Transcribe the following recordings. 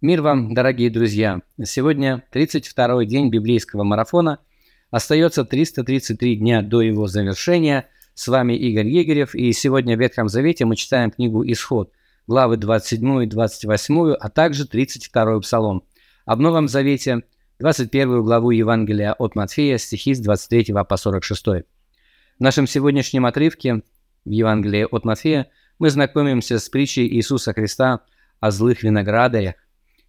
Мир вам, дорогие друзья! Сегодня 32-й день библейского марафона. Остается 333 дня до его завершения. С вами Игорь Егерев, и сегодня в Ветхом Завете мы читаем книгу «Исход», главы 27 и 28, а также 32 Псалом. А в Новом Завете 21 главу Евангелия от Матфея, стихи с 23 по 46. В нашем сегодняшнем отрывке в Евангелии от Матфея мы знакомимся с притчей Иисуса Христа о злых виноградарях,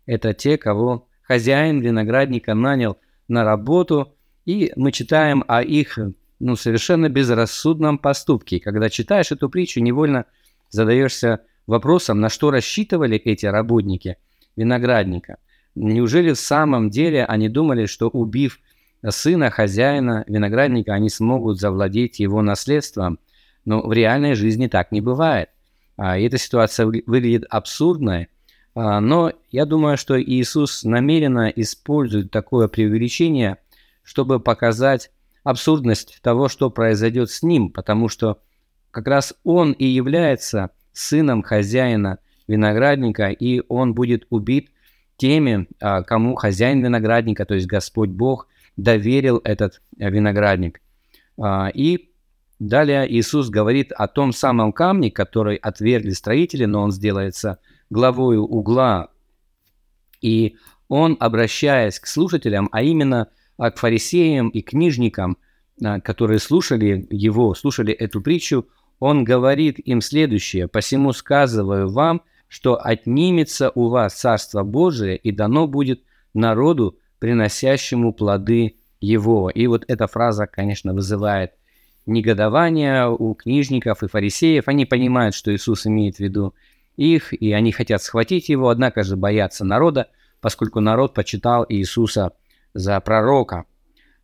это те, кого хозяин виноградника нанял на работу, и мы читаем о их ну, совершенно безрассудном поступке. Когда читаешь эту притчу, невольно задаешься вопросом, на что рассчитывали эти работники виноградника. Неужели в самом деле они думали, что убив сына хозяина виноградника, они смогут завладеть его наследством? Но в реальной жизни так не бывает. А эта ситуация выглядит абсурдной, но я думаю, что Иисус намеренно использует такое преувеличение, чтобы показать абсурдность того, что произойдет с ним, потому что как раз он и является сыном хозяина виноградника, и он будет убит теми, а, кому хозяин виноградника, то есть Господь Бог, доверил этот виноградник. А, и далее Иисус говорит о том самом камне, который отвергли строители, но он сделается главой угла, и он, обращаясь к слушателям, а именно а, к фарисеям и книжникам, а, которые слушали его, слушали эту притчу, он говорит им следующее: "Посему сказываю вам, что отнимется у вас царство Божие и дано будет народу, приносящему плоды его". И вот эта фраза, конечно, вызывает негодование у книжников и фарисеев. Они понимают, что Иисус имеет в виду их, и они хотят схватить его, однако же боятся народа, поскольку народ почитал Иисуса за пророка.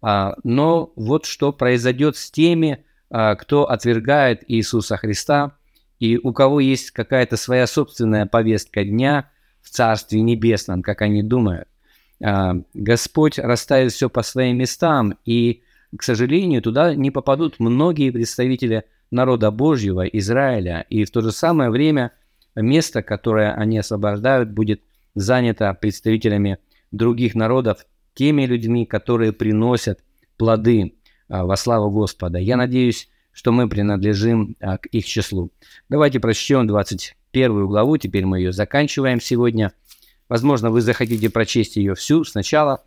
А, но вот что произойдет с теми, а, кто отвергает Иисуса Христа, и у кого есть какая-то своя собственная повестка дня в Царстве Небесном, как они думают. А, Господь расставит все по своим местам, и, к сожалению, туда не попадут многие представители народа Божьего, Израиля, и в то же самое время – место, которое они освобождают, будет занято представителями других народов, теми людьми, которые приносят плоды а, во славу Господа. Я надеюсь, что мы принадлежим а, к их числу. Давайте прочтем 21 главу, теперь мы ее заканчиваем сегодня. Возможно, вы захотите прочесть ее всю сначала,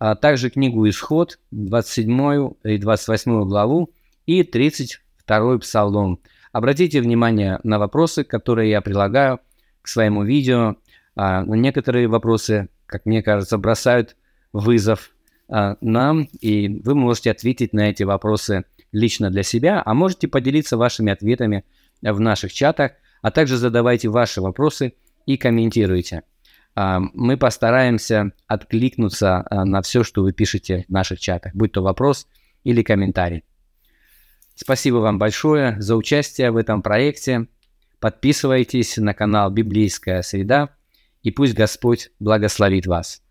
а также книгу «Исход», 27 и 28 главу и 32 псалом. Обратите внимание на вопросы, которые я прилагаю к своему видео. А, некоторые вопросы, как мне кажется, бросают вызов а, нам, и вы можете ответить на эти вопросы лично для себя, а можете поделиться вашими ответами в наших чатах, а также задавайте ваши вопросы и комментируйте. А, мы постараемся откликнуться на все, что вы пишете в наших чатах, будь то вопрос или комментарий. Спасибо вам большое за участие в этом проекте. Подписывайтесь на канал «Библейская среда» и пусть Господь благословит вас.